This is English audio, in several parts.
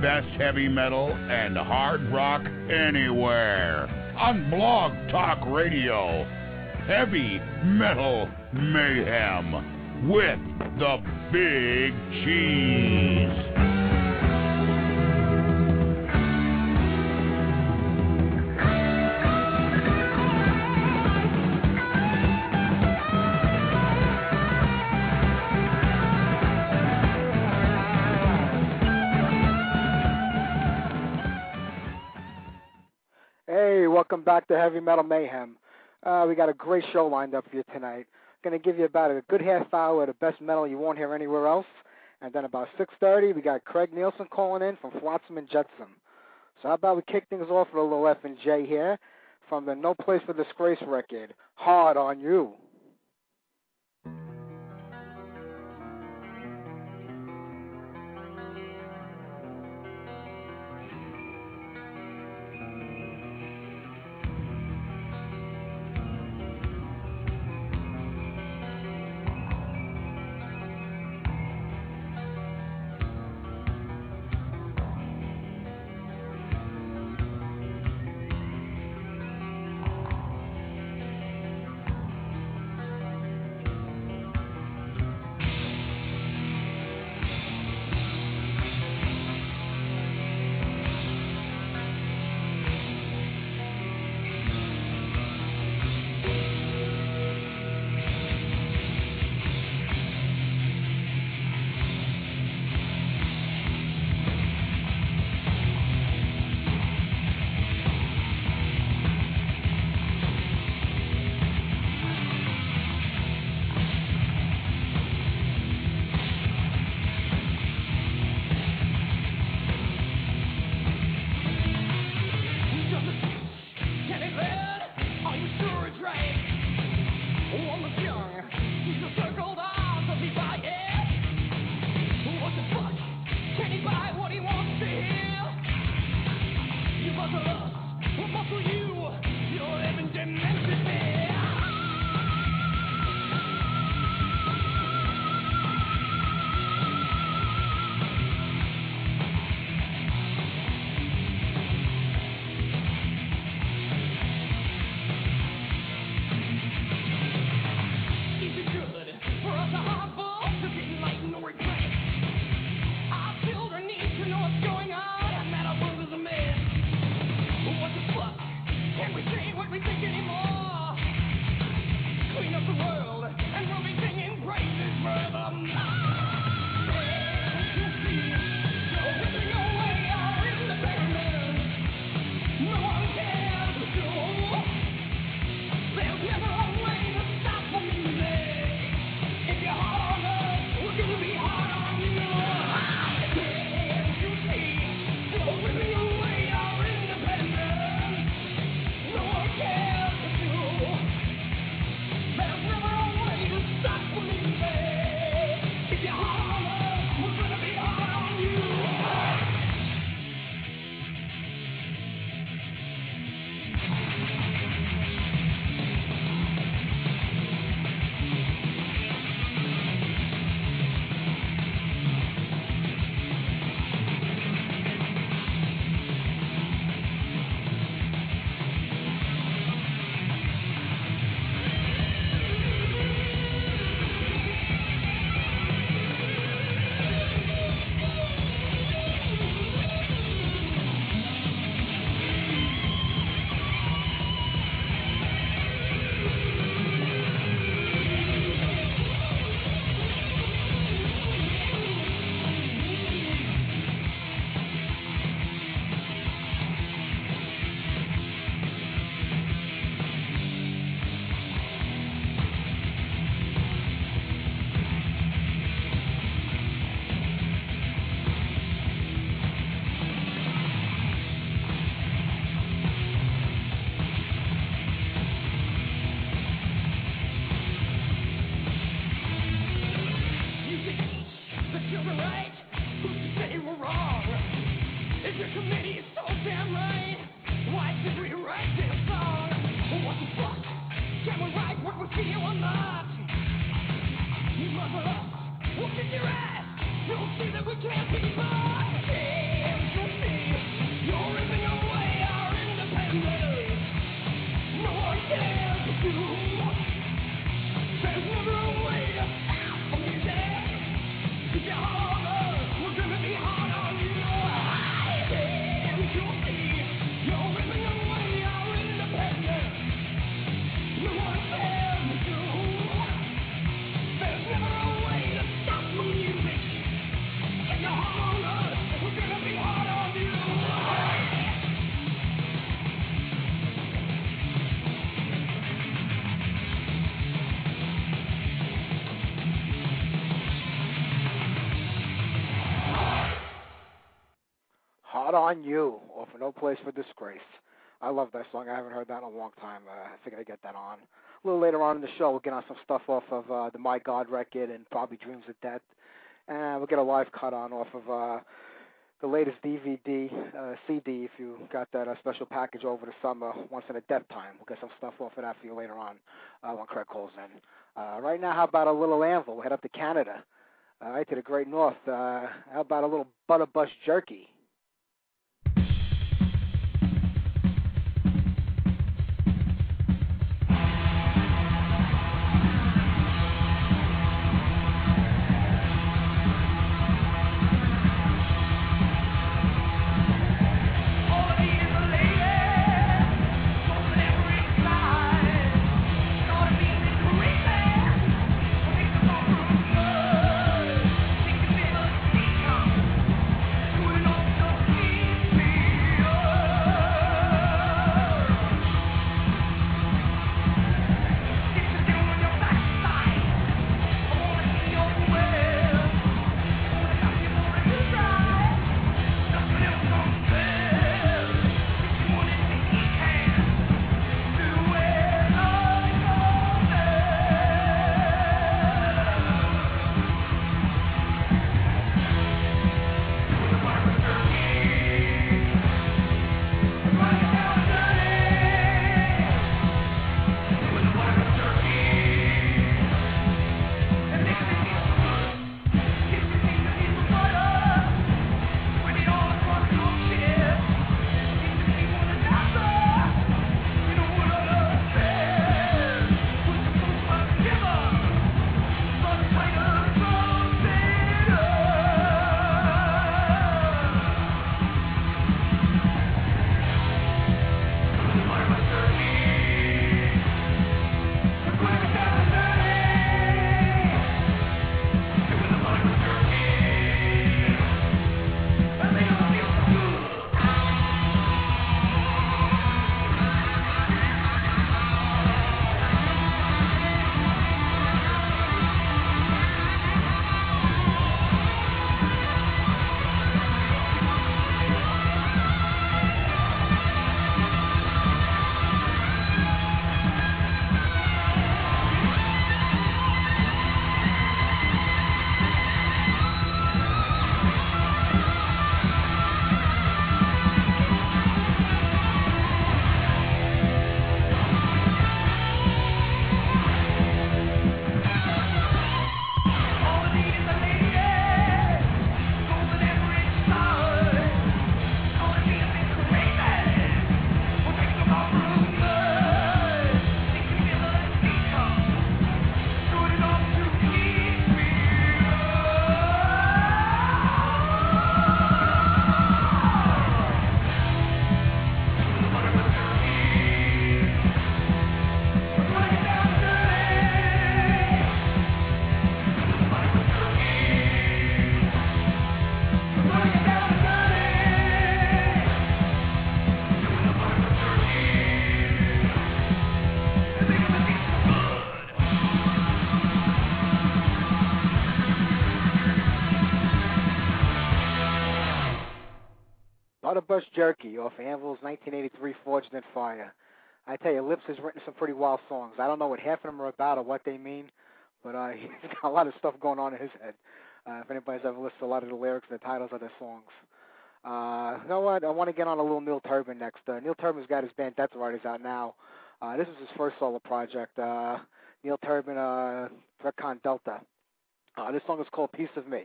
Best heavy metal and hard rock anywhere on Blog Talk Radio. Heavy Metal Mayhem with the Big Cheese. Welcome back to Heavy Metal Mayhem. Uh, we got a great show lined up for you tonight. Going to give you about a good half hour of the best metal you won't hear anywhere else. And then about 6.30, we got Craig Nielsen calling in from Flotsam and Jetsam. So how about we kick things off with a little F and J here from the No Place for Disgrace record, Hard on You. No Place for Disgrace. I love that song. I haven't heard that in a long time. Uh, I figured I'd get that on. A little later on in the show, we'll get on some stuff off of uh, the My God record and probably Dreams of Death. And we'll get a live cut on off of uh, the latest DVD, uh, CD, if you got that uh, special package over the summer, once in a death time. We'll get some stuff off of that for you later on uh, when Craig calls in. Uh, right now, how about a little anvil? We'll head up to Canada, right to the Great North. Uh, how about a little butter bus jerky? Bust Jerky off Anvil's 1983 Forged in Fire. I tell you, Lips has written some pretty wild songs. I don't know what half of them are about or what they mean, but uh, he's got a lot of stuff going on in his head. Uh, if anybody's ever listened to a lot of the lyrics and the titles of their songs. Uh, you know what? I want to get on a little Neil Turbin next. Uh, Neil Turbin's got his band Death Riders out now. Uh, this is his first solo project. Uh, Neil Turbin, uh, Threatcon Delta. Uh, this song is called Piece of Me.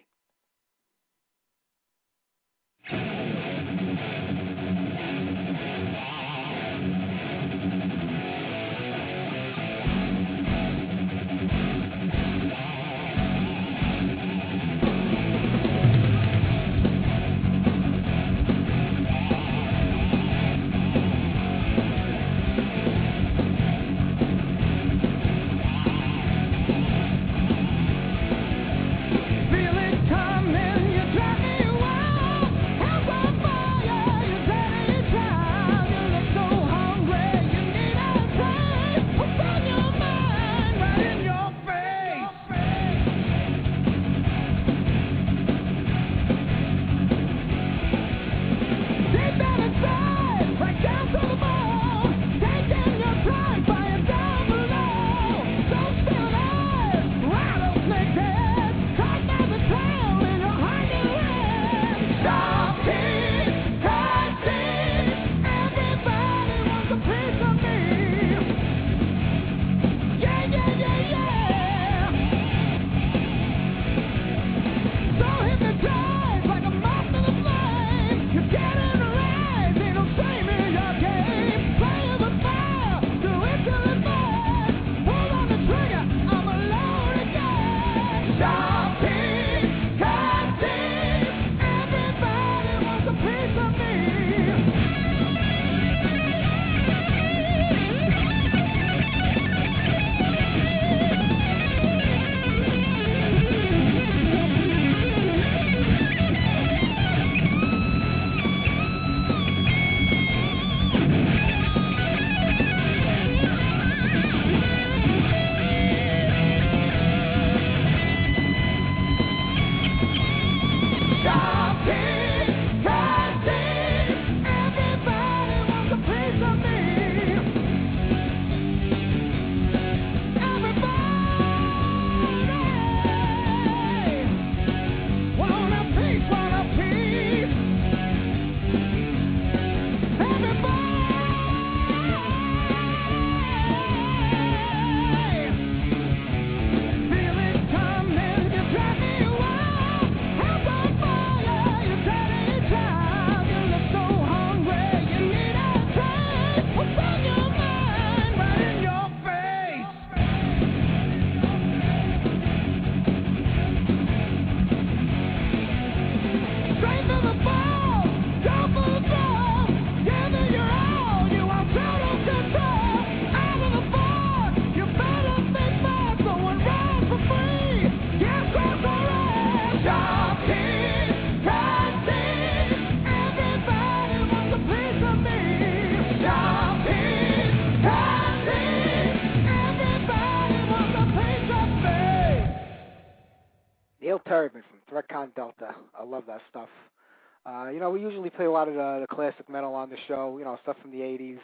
Know, we usually play a lot of the, the classic metal on the show, you know, stuff from the 80s.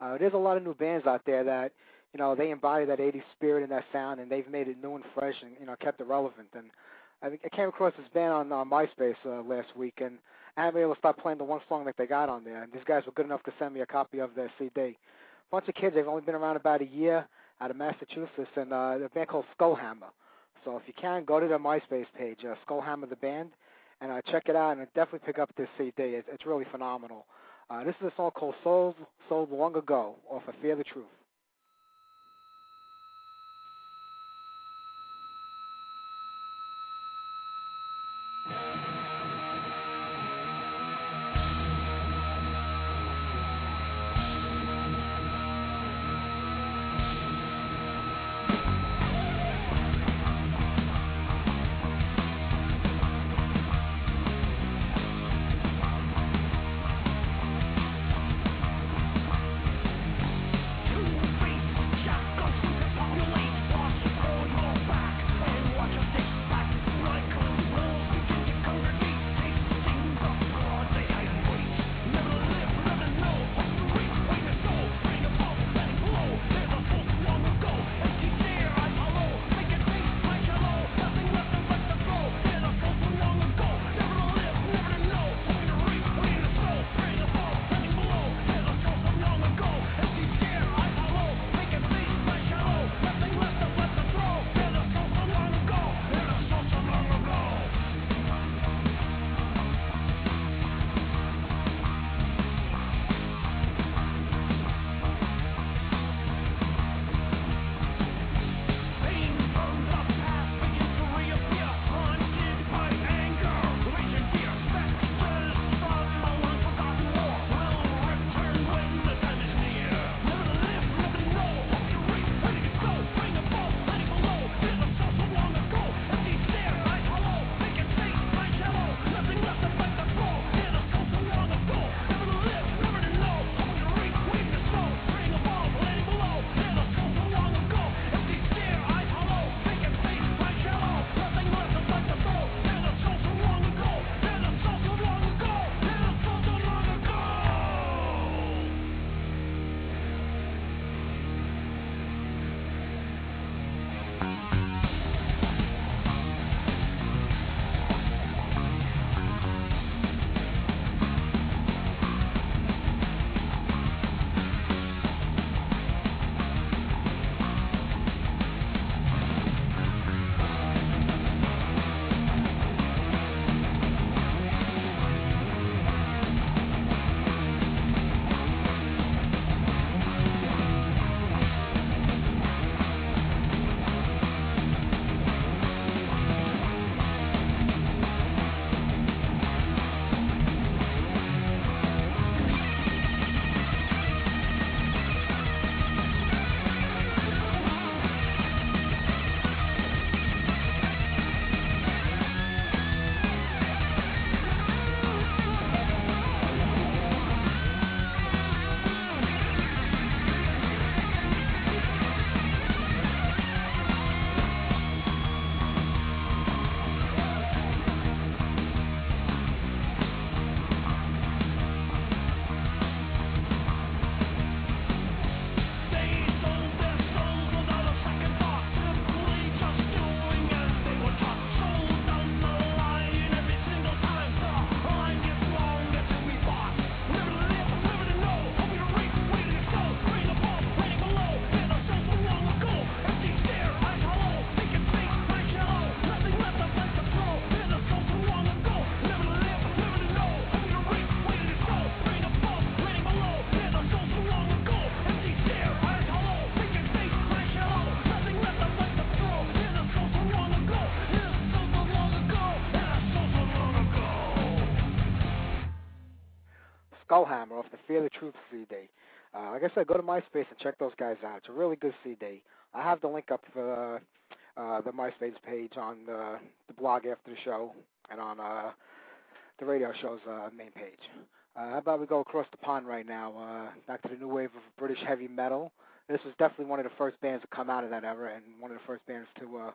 Uh, there's a lot of new bands out there that, you know, they embody that 80s spirit and that sound, and they've made it new and fresh and, you know, kept it relevant. And I, I came across this band on uh, MySpace uh, last week, and I haven't been able to stop playing the one song that they got on there. And these guys were good enough to send me a copy of their CD. Bunch of kids, they've only been around about a year out of Massachusetts, and uh, they're a band called Skullhammer. So if you can, go to their MySpace page, uh, Skullhammer the band, and uh, check it out, and definitely pick up this CD. It's, it's really phenomenal. Uh, this is a song called Sold, Sold Long Ago off of Fear the Truth. The Truth CD. Uh, like I said, go to MySpace and check those guys out. It's a really good CD. I have the link up for uh, uh, the MySpace page on the, the blog after the show and on uh, the radio show's uh, main page. Uh, how about we go across the pond right now, uh, back to the new wave of British heavy metal. This was definitely one of the first bands to come out of that era, and one of the first bands to uh,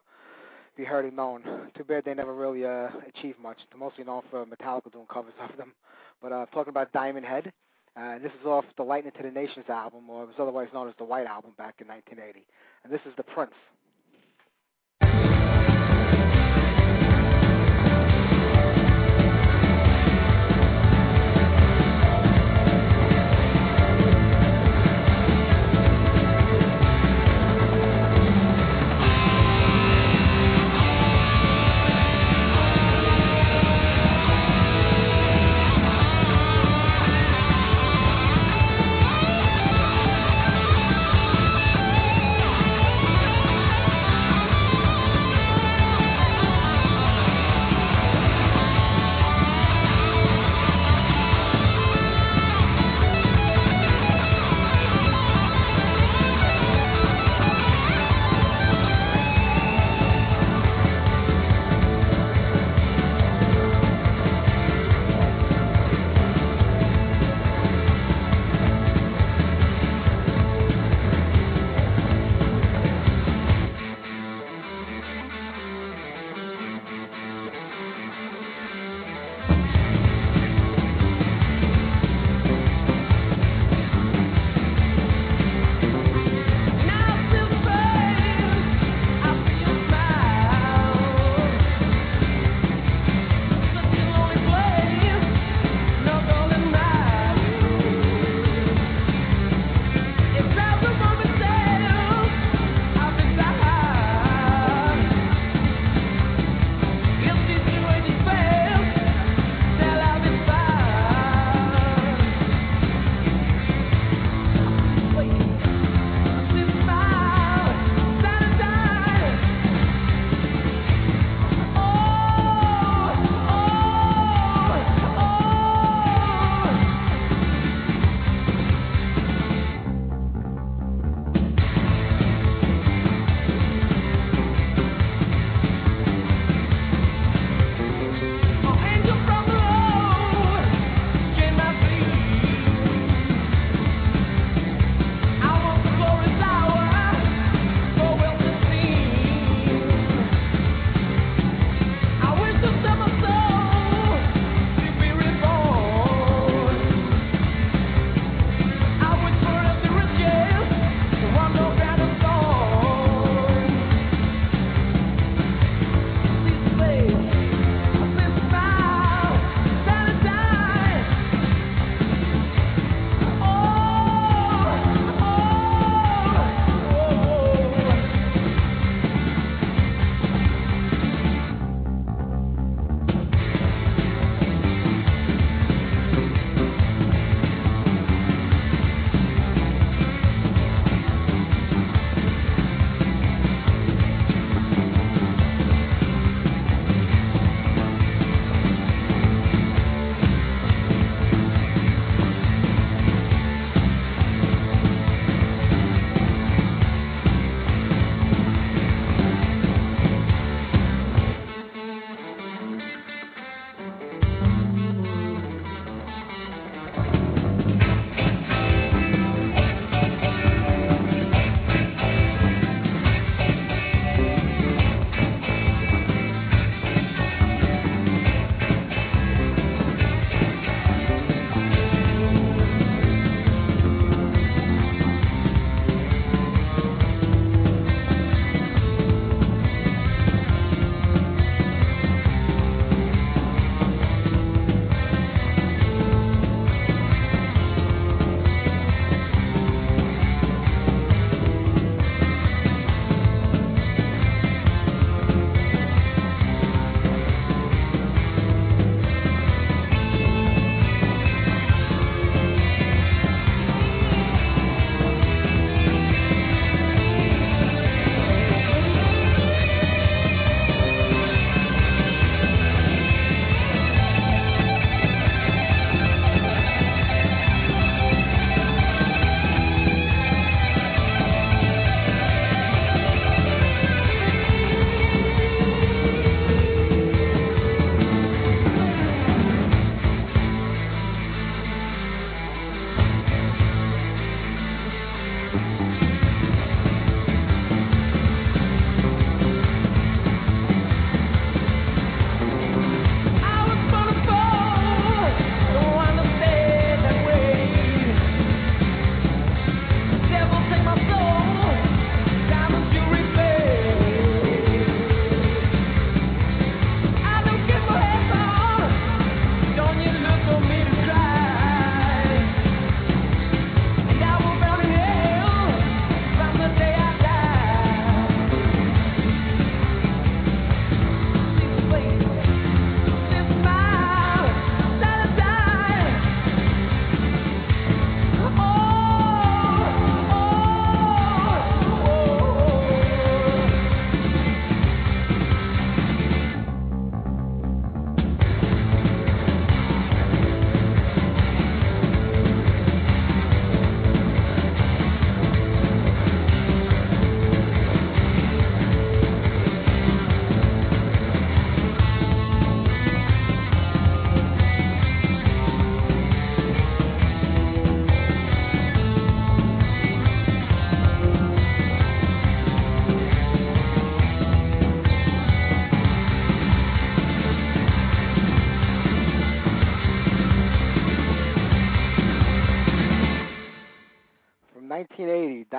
be heard and known. Too bad they never really uh, achieved much. They're mostly known for Metallica doing covers of them. But uh, talking about Diamond Head, uh, this is off the Lightning to the Nations album, or it was otherwise known as the White Album back in 1980. And this is The Prince.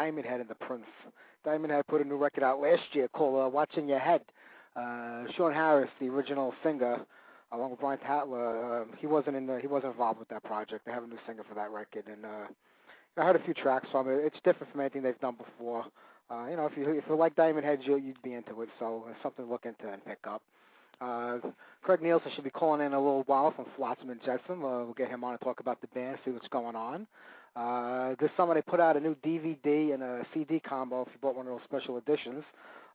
Diamond Head and the Prince. Diamond Head put a new record out last year called uh, "What's in Your Head." Uh, Sean Harris, the original singer, along with Brian Tatler, uh, he wasn't in the, he wasn't involved with that project. They have a new singer for that record, and uh, I heard a few tracks from it. It's different from anything they've done before. Uh, you know, if you if you like Diamond Heads, you, you'd be into it. So it's something to look into and pick up. Uh, Craig Nielsen should be calling in a little while from Flotsam and Jetsam. Uh, we'll get him on and talk about the band, see what's going on. Uh, this summer they put out a new DVD and a CD combo if you bought one of those special editions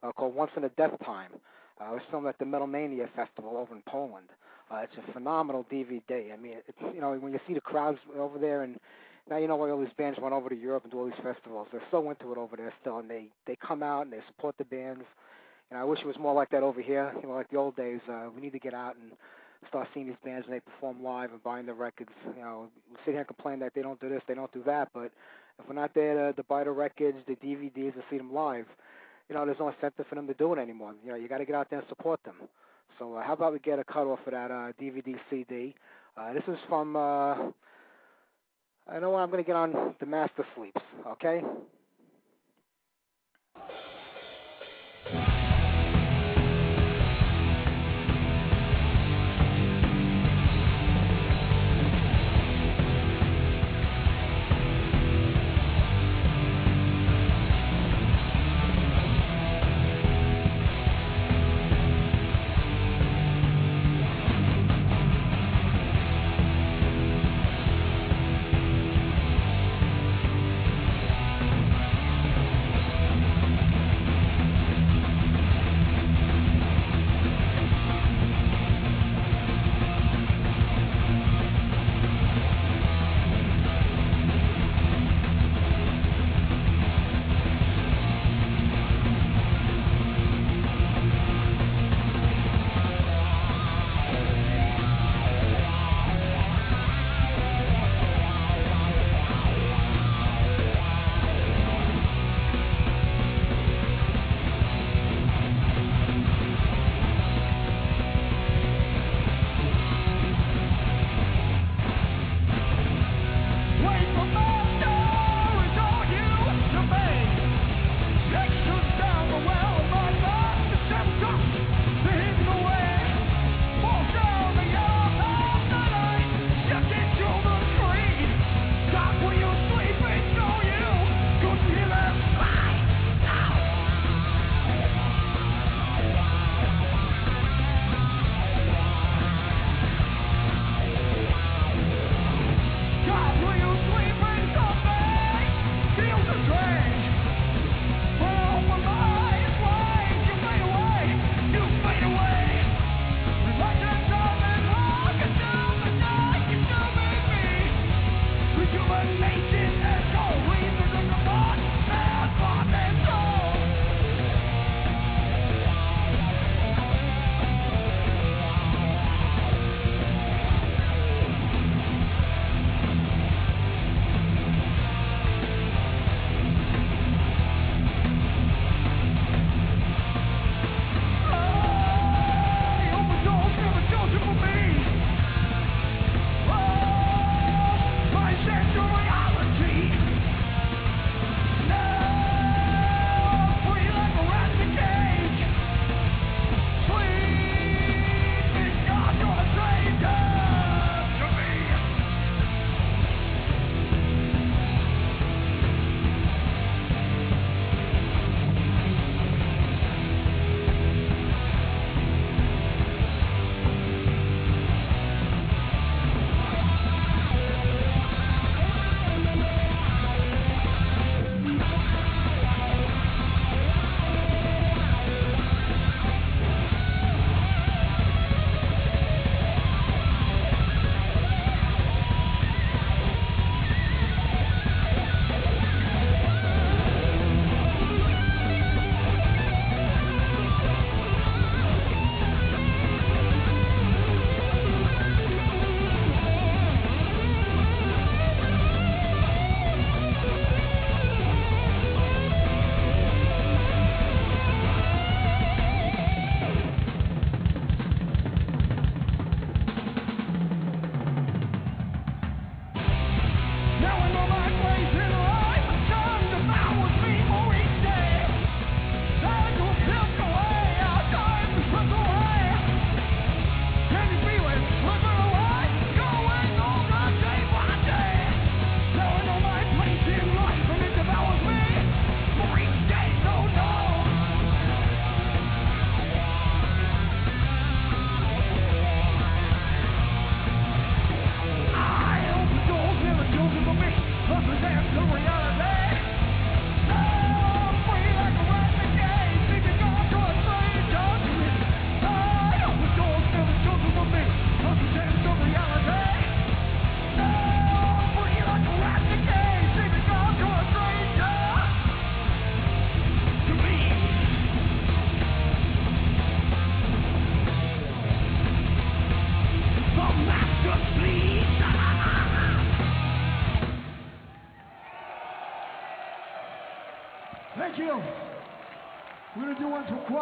uh, called Once in a Death Time. Uh, it was filmed at the Metal Mania Festival over in Poland. Uh, it's a phenomenal DVD. I mean, it's you know when you see the crowds over there, and now you know why all these bands went over to Europe and do all these festivals. They're so into it over there still, and they they come out and they support the bands. And I wish it was more like that over here. You know, like the old days. Uh, we need to get out and start seeing these bands when they perform live and buying the records. You know, we sit here and complain that they don't do this, they don't do that, but if we're not there to, to buy the records, the DVDs, to see them live, you know, there's no incentive for them to do it anymore. You know, you got to get out there and support them. So uh, how about we get a cut off of that uh, DVD CD? Uh, this is from. Uh, I know I'm going to get on the Master Sleeps. Okay.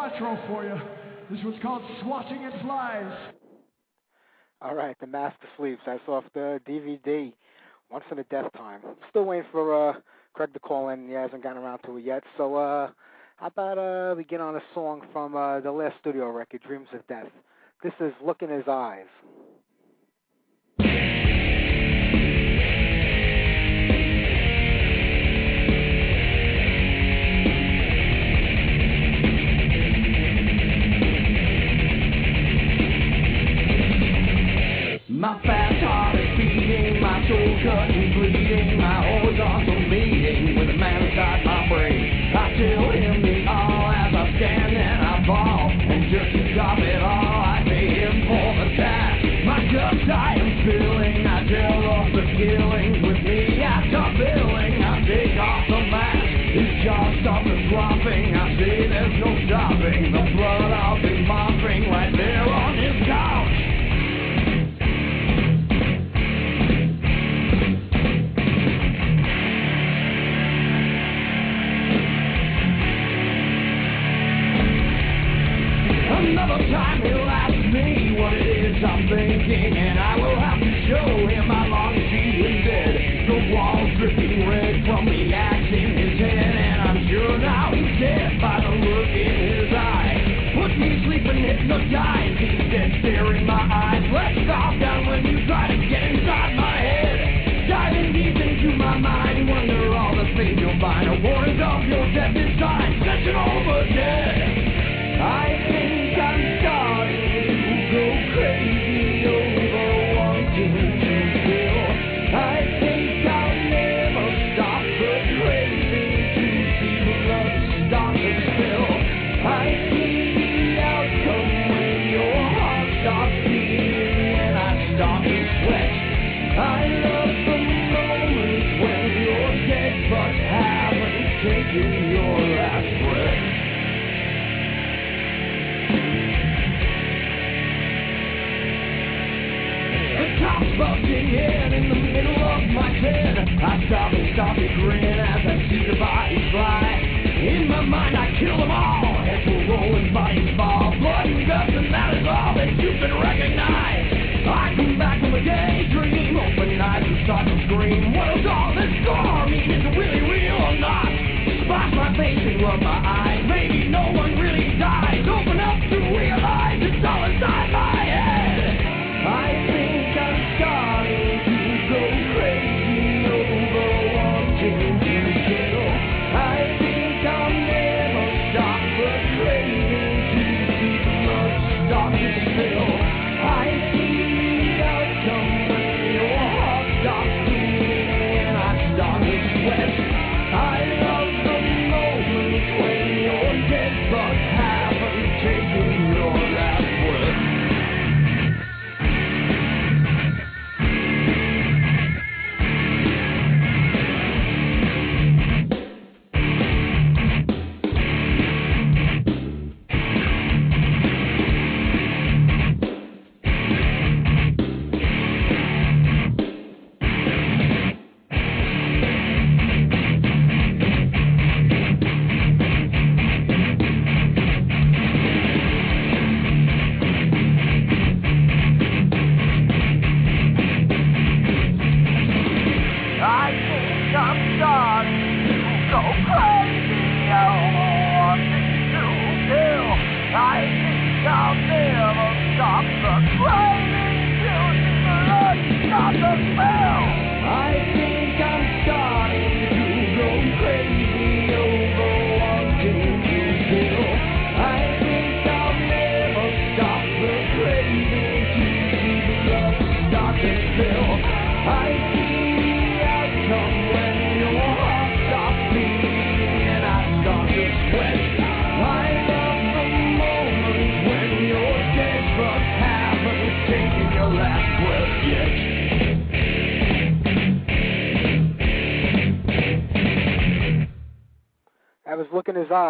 For you. This was called Swatting at Flies. All right, The Master Sleeps. That's off the DVD. Once in a Deathtime. Still waiting for uh, Craig to call in. He hasn't gotten around to it yet. So uh, how about uh, we get on a song from uh, the last studio record, Dreams of Death? This is Look in His Eyes. My fast heart is beating, my soul cut and bleeding, my old are meeting with a man inside my brain. I tell him the all as I stand and I fall, and just to stop it all, I pay him for the tax. My guts I am feeling, I tell off the killing, with me I stop billing, I take off the mask, his jaw stops dropping, I say there's no stopping, the blood I'll be mopping right there on his couch.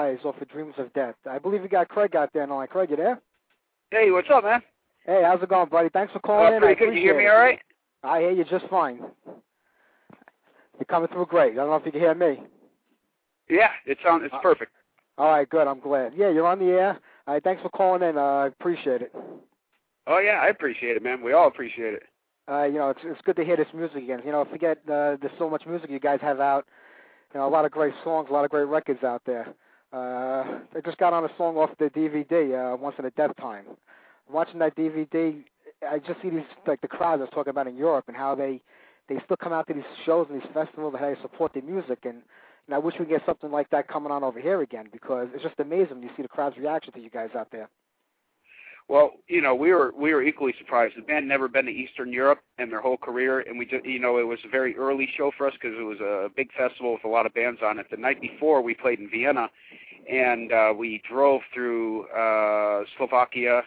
Rise off of Dreams of Death. I believe you got Craig out there and like Craig, you there? Hey, what's up, man? Hey, how's it going, buddy? Thanks for calling uh, in. Pretty good. You hear me it. all right? I hear you just fine. You're coming through great. I don't know if you can hear me. Yeah, it sounds it's uh, perfect. All right, good. I'm glad. Yeah, you're on the air. All right, thanks for calling in. Uh, I appreciate it. Oh yeah, I appreciate it, man. We all appreciate it. Uh, you know, it's it's good to hear this music again. You know, forget uh, there's so much music you guys have out. You know, a lot of great songs, a lot of great records out there. Uh, I just got on a song off the DVD, uh, Once in a Deathtime. Watching that DVD, I just see these like the crowds I was talking about in Europe and how they they still come out to these shows and these festivals and how they support the music and. And I wish we could get something like that coming on over here again because it's just amazing when you see the crowd's reaction to you guys out there. Well, you know, we were we were equally surprised. The band never been to Eastern Europe in their whole career, and we just, you know, it was a very early show for us because it was a big festival with a lot of bands on it. The night before, we played in Vienna, and uh, we drove through uh, Slovakia,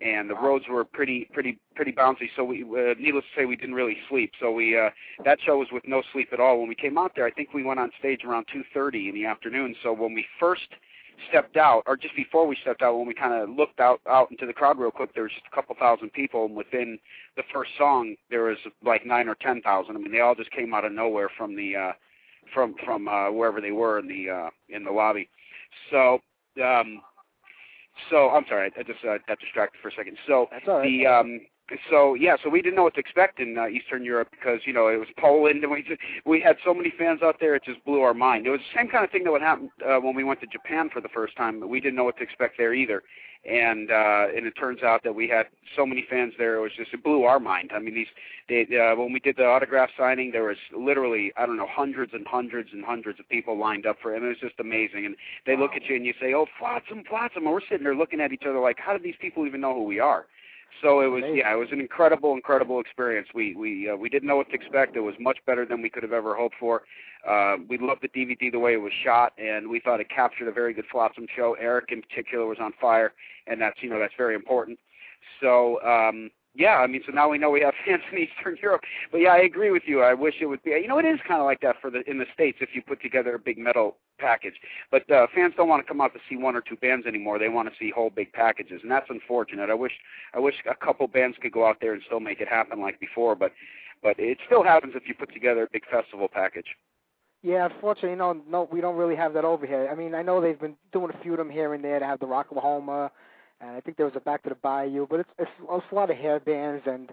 and the roads were pretty pretty pretty bouncy. So we, uh, needless to say, we didn't really sleep. So we uh, that show was with no sleep at all. When we came out there, I think we went on stage around 2:30 in the afternoon. So when we first stepped out, or just before we stepped out, when we kind of looked out out into the crowd real quick, there was just a couple thousand people, and within the first song, there was like nine or ten thousand. I mean, they all just came out of nowhere from the uh, from from uh, wherever they were in the uh, in the lobby. So. Um, so I'm sorry, I just uh, got distracted for a second. So right. the um, so yeah, so we didn't know what to expect in uh, Eastern Europe because you know it was Poland and we just, we had so many fans out there, it just blew our mind. It was the same kind of thing that would happen uh, when we went to Japan for the first time. We didn't know what to expect there either, and uh, and it turns out that we had so many fans there. It was just it blew our mind. I mean, these they, uh, when we did the autograph signing, there was literally I don't know hundreds and hundreds and hundreds of people lined up for it. And it was just amazing. And they look at you and you say, "Oh, Flotsam, Flotsam," and we're sitting there looking at each other like, "How do these people even know who we are?" So it was Amazing. yeah, it was an incredible, incredible experience. We we uh, we didn't know what to expect. It was much better than we could have ever hoped for. Uh, we loved the DVD the way it was shot, and we thought it captured a very good Flotsam show. Eric in particular was on fire, and that's you know that's very important. So um, yeah, I mean, so now we know we have fans in Eastern Europe. But yeah, I agree with you. I wish it would be. You know, it is kind of like that for the in the states if you put together a big metal package. But uh, fans don't want to come out to see one or two bands anymore. They want to see whole big packages, and that's unfortunate. I wish I wish a couple bands could go out there and still make it happen like before. But but it still happens if you put together a big festival package. Yeah, unfortunately, no, no, we don't really have that over here. I mean, I know they've been doing a few of them here and there. They have the Rocklahoma, and I think there was a Back to the Bayou, but it's it's, it's a lot of hair bands and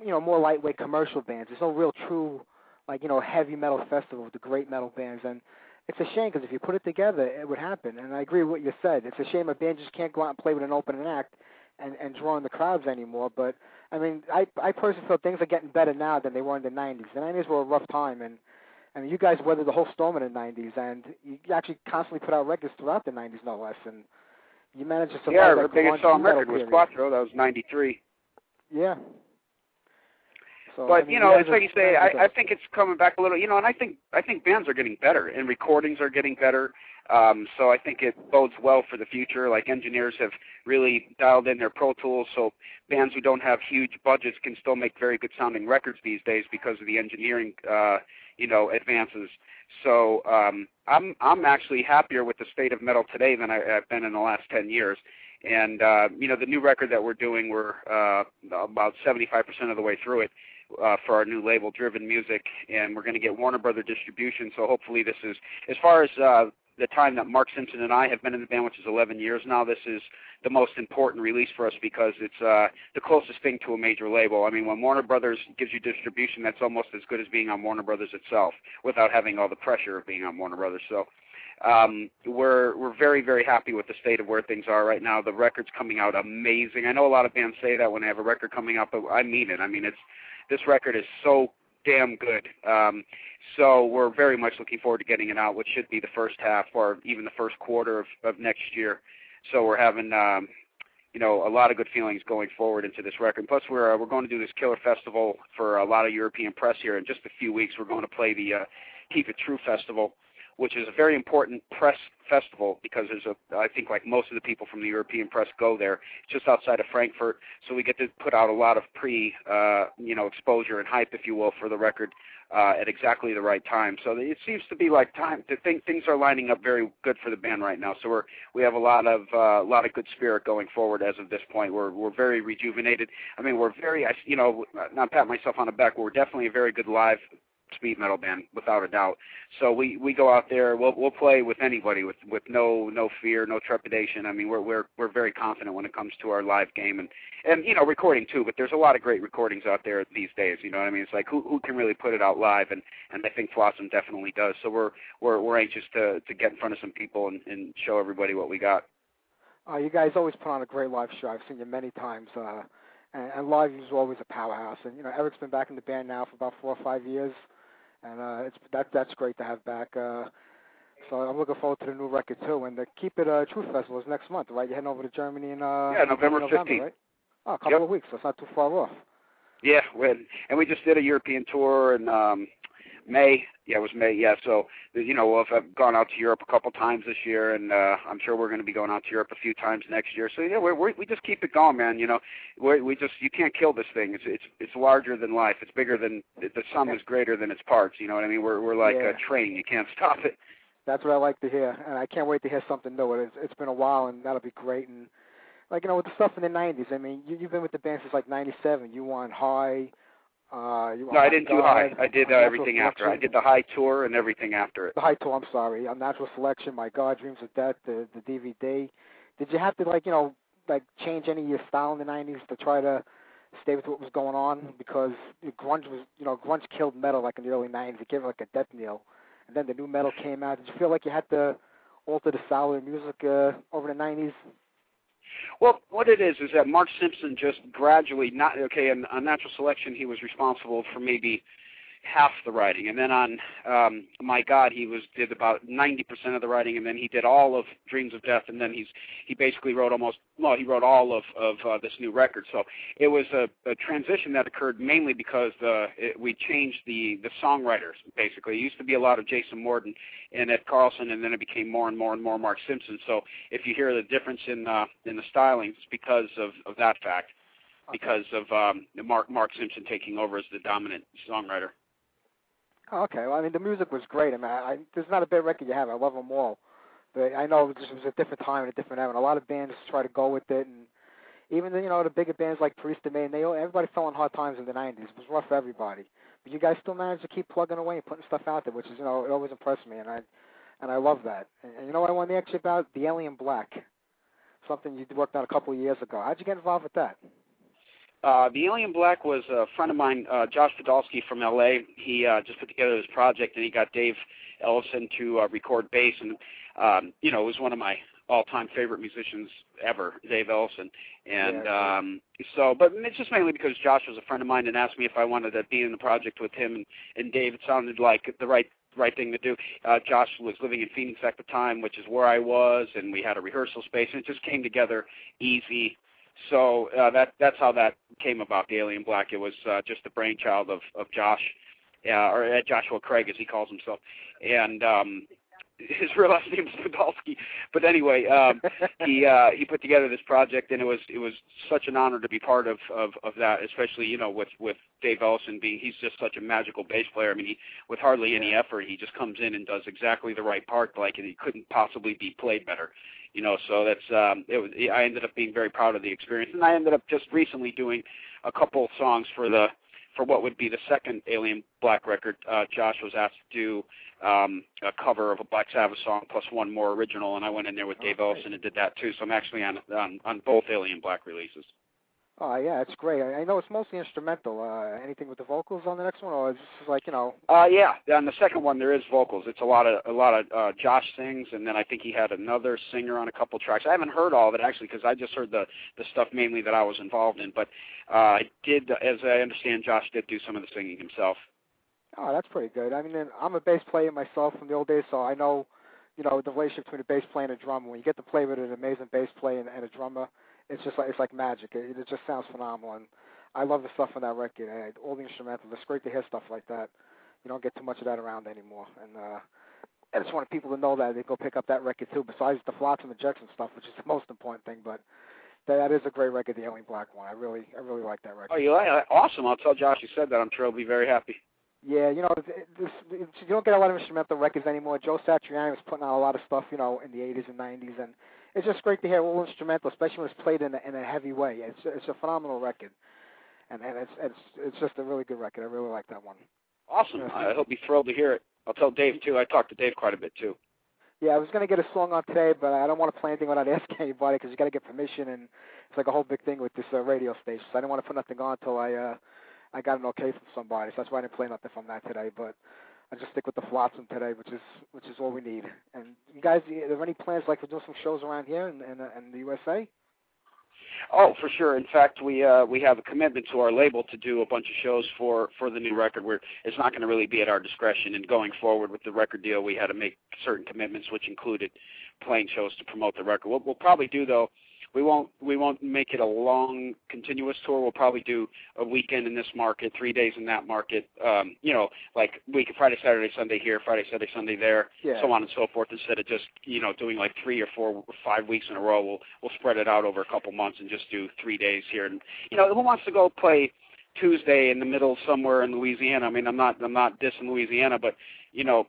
you know more lightweight commercial bands. There's no real true like you know heavy metal festival with the great metal bands, and it's a shame because if you put it together, it would happen. And I agree with what you said. It's a shame a band just can't go out and play with an opening act and and draw in the crowds anymore. But I mean, I I personally feel things are getting better now than they were in the '90s. The '90s were a rough time, and I mean, you guys weathered the whole storm in the '90s, and you actually constantly put out records throughout the '90s, no less. And you managed to survive yeah, our biggest selling record was. Cuatro. That was '93. Yeah. So, but I mean, you know, it's like you say. I, I think it's coming back a little. You know, and I think I think bands are getting better, and recordings are getting better. Um, so I think it bodes well for the future. Like engineers have really dialed in their Pro Tools, so bands who don't have huge budgets can still make very good sounding records these days because of the engineering, uh, you know, advances. So um, I'm I'm actually happier with the state of metal today than I, I've been in the last ten years. And uh, you know, the new record that we're doing, we're uh, about 75% of the way through it uh, for our new label, Driven Music, and we're going to get Warner Brother distribution. So hopefully, this is as far as uh, the time that Mark Simpson and I have been in the band, which is 11 years now. This is the most important release for us because it's uh, the closest thing to a major label. I mean, when Warner Brothers gives you distribution, that's almost as good as being on Warner Brothers itself, without having all the pressure of being on Warner Brothers. So um, we're we're very very happy with the state of where things are right now. The record's coming out amazing. I know a lot of bands say that when they have a record coming out, but I mean it. I mean it's this record is so damn good. Um, so we're very much looking forward to getting it out, which should be the first half or even the first quarter of, of next year. So we're having um, you know a lot of good feelings going forward into this record. Plus we're uh, we're going to do this killer festival for a lot of European press here in just a few weeks. We're going to play the uh, Keep It True festival which is a very important press festival because there's a I think like most of the people from the European press go there. It's just outside of Frankfurt, so we get to put out a lot of pre uh, you know exposure and hype, if you will, for the record uh, at exactly the right time. So it seems to be like time to think things are lining up very good for the band right now. So we're we have a lot of uh, a lot of good spirit going forward as of this point. We're we're very rejuvenated. I mean, we're very I you know not pat myself on the back. We're definitely a very good live speed metal band without a doubt. So we we go out there, we'll we'll play with anybody with with no no fear, no trepidation. I mean, we're we're we're very confident when it comes to our live game and and you know recording too. But there's a lot of great recordings out there these days. You know what I mean? It's like who who can really put it out live, and and I think Flotsam definitely does. So we're we're we're anxious to to get in front of some people and, and show everybody what we got. Uh, you guys always put on a great live show. I've seen you many times. Uh, and, and live is always a powerhouse. And you know, Eric's been back in the band now for about four or five years, and uh, it's that that's great to have back. Uh, so I'm looking forward to the new record too. And the Keep It uh, Truth Festival is next month, right? You're heading over to Germany in uh, yeah, November fifteenth. Right? Oh, a couple yep. of weeks. So it's not too far off. Yeah, and we just did a European tour, and um, May. Yeah, it was May. Yeah, so you know, we'll have gone out to Europe a couple times this year, and uh, I'm sure we're going to be going out to Europe a few times next year. So yeah, we we we just keep it going, man. You know, we we just you can't kill this thing. It's it's it's larger than life. It's bigger than the sum is greater than its parts. You know what I mean? We're we're like yeah. a train. You can't stop it. That's what I like to hear, and I can't wait to hear something new. It's it's been a while, and that'll be great. And like you know, with the stuff in the '90s, I mean, you you've been with the band since like '97. You won High. Uh, you no, I didn't do high. I did uh, everything after. I did the high tour and everything after it. The high tour. I'm sorry. Unnatural Selection. My God, Dreams of Death. The the DVD. Did you have to like you know like change any of your style in the '90s to try to stay with what was going on? Because grunge was you know grunge killed metal like in the early '90s. It gave it like a death knell, and then the new metal came out. Did you feel like you had to alter the style of music uh, over the '90s well, what it is is that Mark Simpson just gradually not okay. In natural Selection, he was responsible for maybe half the writing, and then on um, My God, he was did about ninety percent of the writing, and then he did all of Dreams of Death, and then he's he basically wrote almost well, he wrote all of of uh, this new record. So it was a, a transition that occurred mainly because uh, it, we changed the the songwriters. Basically, it used to be a lot of Jason Morton and Ed Carlson, and then it became more and more and more Mark Simpson. So if you hear the difference in uh, in the styling, it's because of of that fact because of um, Mark Mark Simpson taking over as the dominant songwriter. Okay. Well, I mean, the music was great. I mean, I, I, there's not a bad record you have. I love them all. But I know it was, a different time and a different era. And a lot of bands try to go with it, and even the, you know the bigger bands like Priest of Maiden, they everybody fell on hard times in the '90s. It was rough for everybody. But you guys still managed to keep plugging away and putting stuff out there, which is you know it always impressed me, and I and I love that. And, and you know what I wanted to ask you about the Alien Black, something you worked on a couple of years ago. How'd you get involved with that? Uh, the Alien Black was a friend of mine, uh, Josh Podolsky from LA. He uh, just put together this project, and he got Dave Ellefson to uh, record bass, and um, you know, it was one of my all-time favorite musicians ever, Dave Ellefson. And yeah, um, so, but it's just mainly because Josh was a friend of mine and asked me if I wanted to be in the project with him and, and Dave. It sounded like the right right thing to do. Uh, Josh was living in Phoenix at the time, which is where I was, and we had a rehearsal space, and it just came together easy so uh, that that's how that came about. The Alien Black. It was uh, just the brainchild of of Josh, uh, or uh, Joshua Craig as he calls himself, and um, his real last name is Podolsky. But anyway, um, he uh, he put together this project, and it was it was such an honor to be part of of, of that, especially you know with with Dave Ellefson being he's just such a magical bass player. I mean, he with hardly any effort, he just comes in and does exactly the right part, like and he couldn't possibly be played better you know so that's um it was i ended up being very proud of the experience. And i ended up just recently doing a couple songs for the for what would be the second alien black record. Uh josh was asked to do um a cover of a black sabbath song plus one more original and i went in there with oh, dave ellefson and did that too. So i'm actually on on on both alien black releases Oh yeah, it's great. I, I know it's mostly instrumental. Uh, anything with the vocals on the next one, or is this like you know? Uh, yeah. On the second one, there is vocals. It's a lot of a lot of uh, Josh sings, and then I think he had another singer on a couple tracks. I haven't heard all of it actually because I just heard the the stuff mainly that I was involved in. But uh, I did, as I understand, Josh did do some of the singing himself. Oh, that's pretty good. I mean, I'm a bass player myself from the old days, so I know, you know, the relationship between a bass player and a drummer. When you get to play with an amazing bass player and, and a drummer it's just like it's like magic. It, it just sounds phenomenal, and I love the stuff on that record. I, all the instrumentals. It's great to hear stuff like that. You don't get too much of that around anymore, and uh, I just wanted people to know that they go pick up that record too. Besides the Flotsam and Jetsam stuff, which is the most important thing, but that is a great record, the Alien Black one. I really, I really like that record. Oh, you like it? Awesome! I'll tell Josh you said that. I'm sure he'll be very happy. Yeah, you know, this, you don't get a lot of instrumental records anymore. Joe Satriani was putting out a lot of stuff, you know, in the 80s and 90s, and it's just great to hear all instrumental, especially when it's played in a, in a heavy way. It's it's a phenomenal record, and and it's it's it's just a really good record. I really like that one. Awesome. I hope he's thrilled to hear it. I'll tell Dave too. I talked to Dave quite a bit too. Yeah, I was gonna get a song on today, but I don't want to play anything without asking anybody because you got to get permission, and it's like a whole big thing with this uh, radio station. So I didn't want to put nothing on until I uh, I got an okay from somebody. So that's why I didn't play nothing from that today. But I just stick with the Flotsam today, which is which is all we need. And you guys, are there any plans like for doing some shows around here in, uh, in the USA? Oh, for sure. In fact, we uh, we have a commitment to our label to do a bunch of shows for for the new record. Where it's not going to really be at our discretion. And going forward with the record deal, we had to make certain commitments, which included playing shows to promote the record. What we'll probably do though we won't we won't make it a long continuous tour. We'll probably do a weekend in this market, three days in that market. Um, you know, like week Friday, Saturday, Sunday here, Friday, Saturday, Sunday there, Yeah. so on and so forth. Instead of just you know doing like three or four or five weeks in a row, we'll we'll spread it out over a couple months and just do three days here. And you know, who wants to go play Tuesday in the middle somewhere in Louisiana? I mean, I'm not I'm not dissing Louisiana, but you know,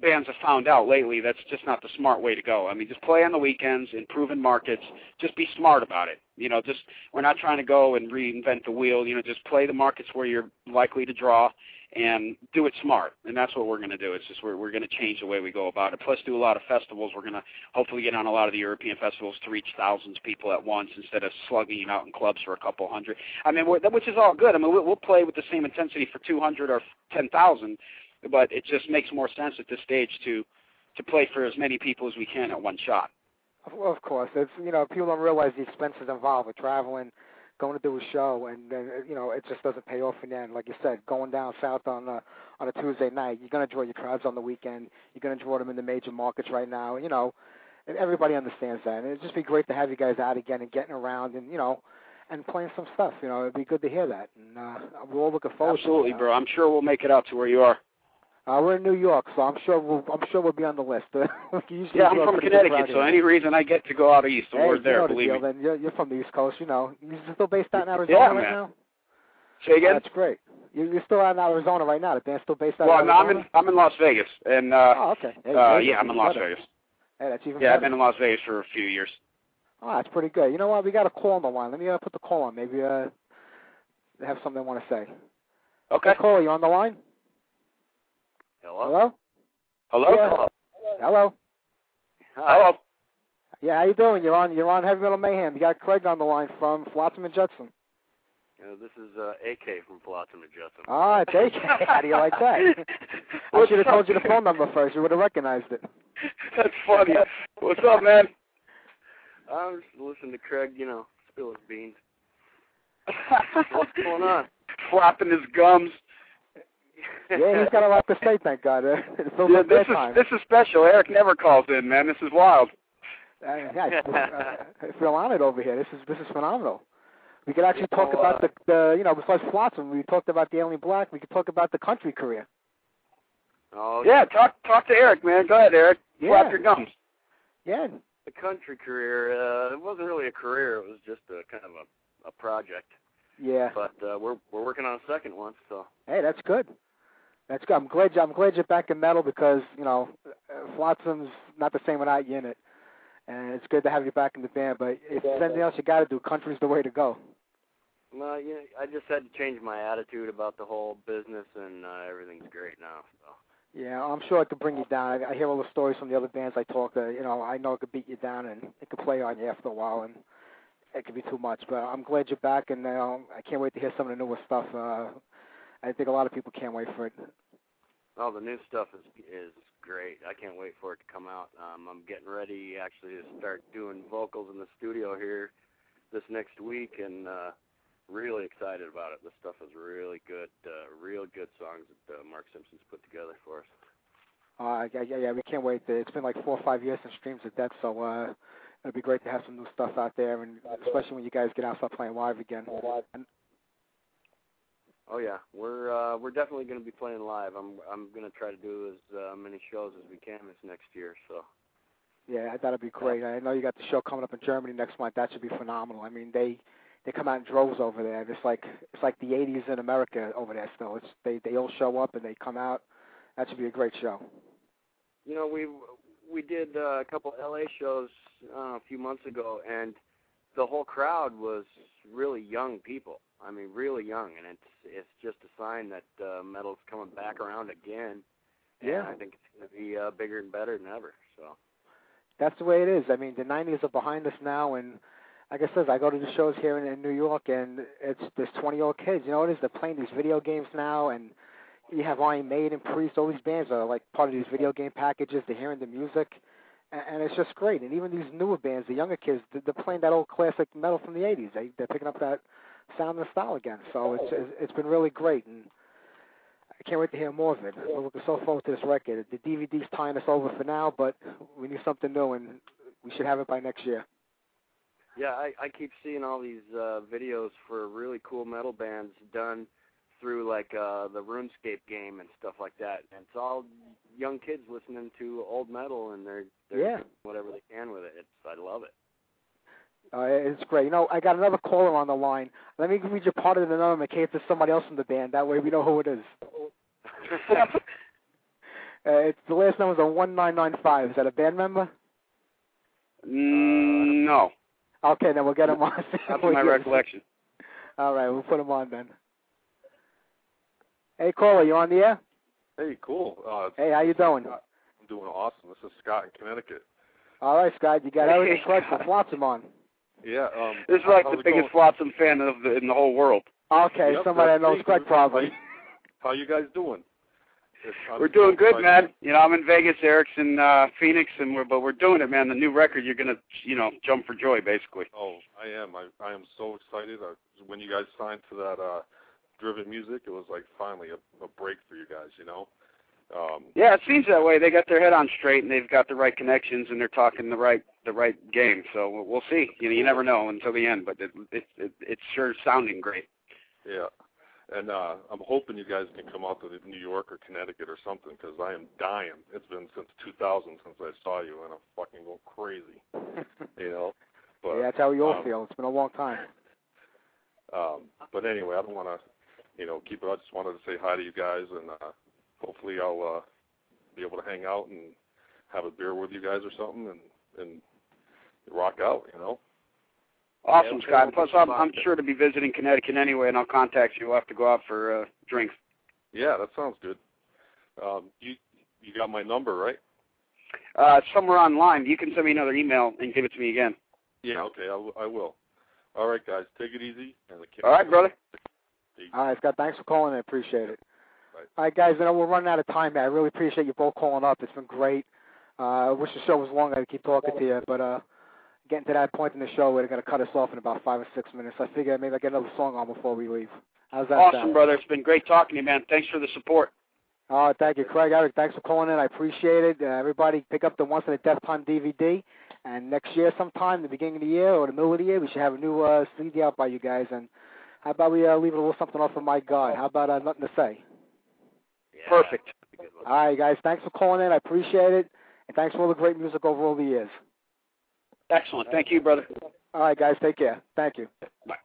bands have found out lately that's just not the smart way to go. I mean, just play on the weekends in proven markets. Just be smart about it. You know, just we're not trying to go and reinvent the wheel. You know, just play the markets where you're likely to draw and do it smart. And that's what we're going to do. It's just we're we're going to change the way we go about it. Plus, do a lot of festivals. We're going to hopefully get on a lot of the European festivals to reach thousands of people at once instead of slugging out in clubs for a couple hundred. I mean, which is all good. I mean, we'll, we'll play with the same intensity for 200 or 10,000 but it just makes more sense at this stage to to play for as many people as we can at one shot. Of, course, it's you know people don't realize the expenses involved with traveling, going to do a show, and then you know it just doesn't pay off in the end. Like you said, going down south on a on a Tuesday night, you're gonna draw your crowds on the weekend. You're gonna draw them in the major markets right now. You know, and everybody understands that. And it'd just be great to have you guys out again and getting around and you know. And playing some stuff, you know, it'd be good to hear that. And uh, we're all looking forward Absolutely, to it. bro. I'm sure we'll make it out to where you are. Uh, we're in New York, so I'm sure we'll I'm sure we'll be on the list. We can usually Yeah, I'm from Connecticut, so any reason I get to go out east, Hey, we're you there. know the Believe deal, me. Then you're, you're from the East Coast, you know. You're still based out in Arizona Yeah, right man. now. Say again. That's great. You're, you're still out in Arizona right now. The band's still based out well, in no, I'm Arizona. in I'm in Las Vegas, and uh, oh, okay. Hey, uh, yeah, I'm in Las better. Vegas. Hey, that's even Yeah, better. I've been in Las Vegas for a few years. Oh, that's pretty good. You know what? We got a call on the line. Let me uh, put the call on. Maybe uh, they have something they want to say. Okay. Hey, Cole, you on the line? Hello? Hello? Hello. Yeah. Hello. Hello. Yeah, how you doing? You're on. You're on Heavy Metal Mayhem. You got Craig on the line from Flotsam and Jetsam. Uh, this is uh, AK from Flotsam and Jetsam. Ah, it's AK. How do you like that? I should have told you the phone number first. You would have recognized it. That's funny. What's up, man? I'm just listening to Craig, you know, spill his beans. What's going on? Flapping his gums. Yeah, he's got a lot to say. Thank God. Uh, Yeah, this is time. this is special. Eric never calls in, man. This is wild. Uh, yeah, I, I feel honored over here. This is this is phenomenal. We could actually talk Well, about uh, the, the you know besides Flotsam, we talked about the Alien Black. We could talk about the country career. Oh, Yeah, talk talk to Eric, man. Go ahead, Eric. Yeah. Flap your gums. Yeah, the country career. Uh, it wasn't really a career. It was just a kind of a, a project. yeah. But uh, we're we're working on a second one. So Hey, that's good. That's good. I'm glad I'm glad you're back in metal because you know Flotsam's not the same without you in it, and it's good to have you back in the band. But if there's anything else you got to do, country's the way to go. well, you know, I just had to change my attitude about the whole business, and uh, everything's great now. So Yeah, I'm sure it could bring you down. I, I hear all the stories from the other bands I talk to. You know, I know it could beat you down and it could play on you after a while, and it could be too much. But I'm glad you're back, and uh, I can't wait to hear some of the newer stuff. Uh, I think a lot of people can't wait for it. Oh, the new stuff is is great. I can't wait for it to come out. Um, I'm getting ready actually to start doing vocals in the studio here this next week, and uh, really excited about it. This stuff is really good, uh, real good songs that uh, Mark Simpson's put together for us. Uh, yeah, yeah, yeah, we can't wait. It's been like four or five years since Dreams of Death, so uh, it'd be great to have some new stuff out there, and especially when you guys get out and start playing live again. And, Oh yeah, we're uh, we're definitely going to be playing live. I'm I'm going to try to do as uh, many shows as we can this next year. So yeah, that'd be great. I know you got the show coming up in Germany next month. That should be phenomenal. I mean, they they come out in droves over there. It's like it's like the '80s in America over there. Still, it's they they all show up and they come out. That should be a great show. you know we we did uh, a couple of LA shows uh, a few months ago, and the whole crowd was really young people. I mean, really young, and it's it's just a sign that uh, metal's coming back around again. Yeah. I think it's going to be uh, bigger and better than ever. So. That's the way it is. I mean, the '90s are behind us now, and like I said, I go to the shows here in, in New York, and it's there's 20 year old kids. You know what it is? They're playing these video games now, and you have Iron Maiden, Priest, all these bands are like part of these video game packages. They're hearing the music, and, it's just great. And even these newer bands, the younger kids, they're, playing that old classic metal from the '80s. They they're picking up that sound and style again. So it's it's- it's been really great, and I can't wait to hear more of it. We're looking so forward to this record. The DVD's tying us over for now, but we need something new, and we should have it by next year. Yeah, I, I keep seeing all these uh, videos for really cool metal bands done through like uh, the RuneScape game and stuff like that. And it's all young kids listening to old metal and they're they're Yeah. doing whatever they can with it. It's I love it. Uh, it's great. You know, I got another caller on the line. Let me read you part of the number in case it's somebody else from the band. That way we know who it is. uh, it's the last number is a one nine nine five. Is that a band member? Mm, no, Okay, then we'll get him on. not to my recollection. All right, we'll put him on then. Hey, caller, you on the air? Hey, cool. Uh, Hey, how you doing? I'm doing awesome. This is Scott in Connecticut. All right, Scott, you got Hey, everything correct for Scott. Flotsam on. Yeah. Um, This is like the biggest going? Flotsam fan of the, in the whole world. Okay, Yep, somebody I that's know is correct probably. How you guys doing? We're doing good, excited. man. You know, I'm in Vegas, Eric's in uh, Phoenix, and we're but we're doing it, man. The new record, you're gonna, you know, jump for joy, basically. Oh, I am. I I am so excited. I, when you guys signed to that uh, Driven Music, it was like finally a, a break for you guys. You know. Um, Yeah, it seems that way. They got their head on straight, and they've got the right connections, and they're talking the right the right game. So we'll- we'll see. You know, you never know until the end, but it, it, it it's sure sounding great. Yeah. And uh, I'm hoping you guys can come out to New York or Connecticut or something because I am dying. It's been since 2000 since I saw you, and I'm fucking going crazy. You know. But, yeah, that's how we all um, feel. It's been a long time. Um, but anyway, I don't want to, you know, keep it. I just wanted to say hi to you guys, and uh, hopefully I'll uh, be able to hang out and have a beer with you guys or something, and and rock out. You know. Awesome, Yeah, Scott. Plus, I'm, I'm sure to be visiting Connecticut anyway, and I'll contact you. We'll have to go out for uh, drinks. Yeah, that sounds good. Um, you you got my number, right? Uh, it's somewhere online. You can send me another email and give it to me again. Yeah. Okay, I, w- I will. All right, guys, take it easy. And the kid- All right, brother. All right, Scott, thanks for calling. I appreciate it. Right. All right, guys, you know, we're running out of time here. I really appreciate you both calling up. It's been great. Uh, I wish the show was longer. I keep talking to you, but uh, getting to that point in the show where they're going to cut us off in about five or six minutes. I figure maybe I get another song on before we leave. How's that Awesome, sound? brother. It's been great talking to you, man. Thanks for the support. Oh, thank you, Craig. Eric, thanks for calling in. I appreciate it. Uh, everybody, pick up the Once in a Deathtime DVD. And next year, sometime, the beginning of the year or the middle of the year, we should have a new uh, CD out by you guys. And how about we uh, leave it a little something off of My God? How about uh, nothing to say? Yeah, Perfect. that's a good one. All right, guys. Thanks for calling in. I appreciate it. And thanks for all the great music over all the years. Excellent. Thank you, brother. All right, guys. Take care. Thank you. Bye.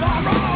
Lines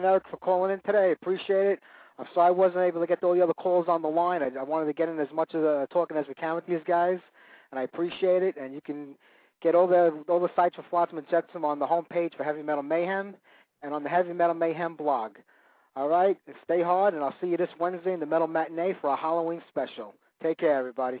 thank Eric for calling in today. Appreciate it. I'm sorry I wasn't able to get all the other calls on the line. I, I wanted to get in as much of the talking as we can with these guys, and I appreciate it. And you can get all the all the sites for Flotsam and Jetsam on the homepage for Heavy Metal Mayhem and on the Heavy Metal Mayhem blog. All right, stay hard, and I'll see you this Wednesday in the Metal Matinee for our Halloween special. Take care, everybody.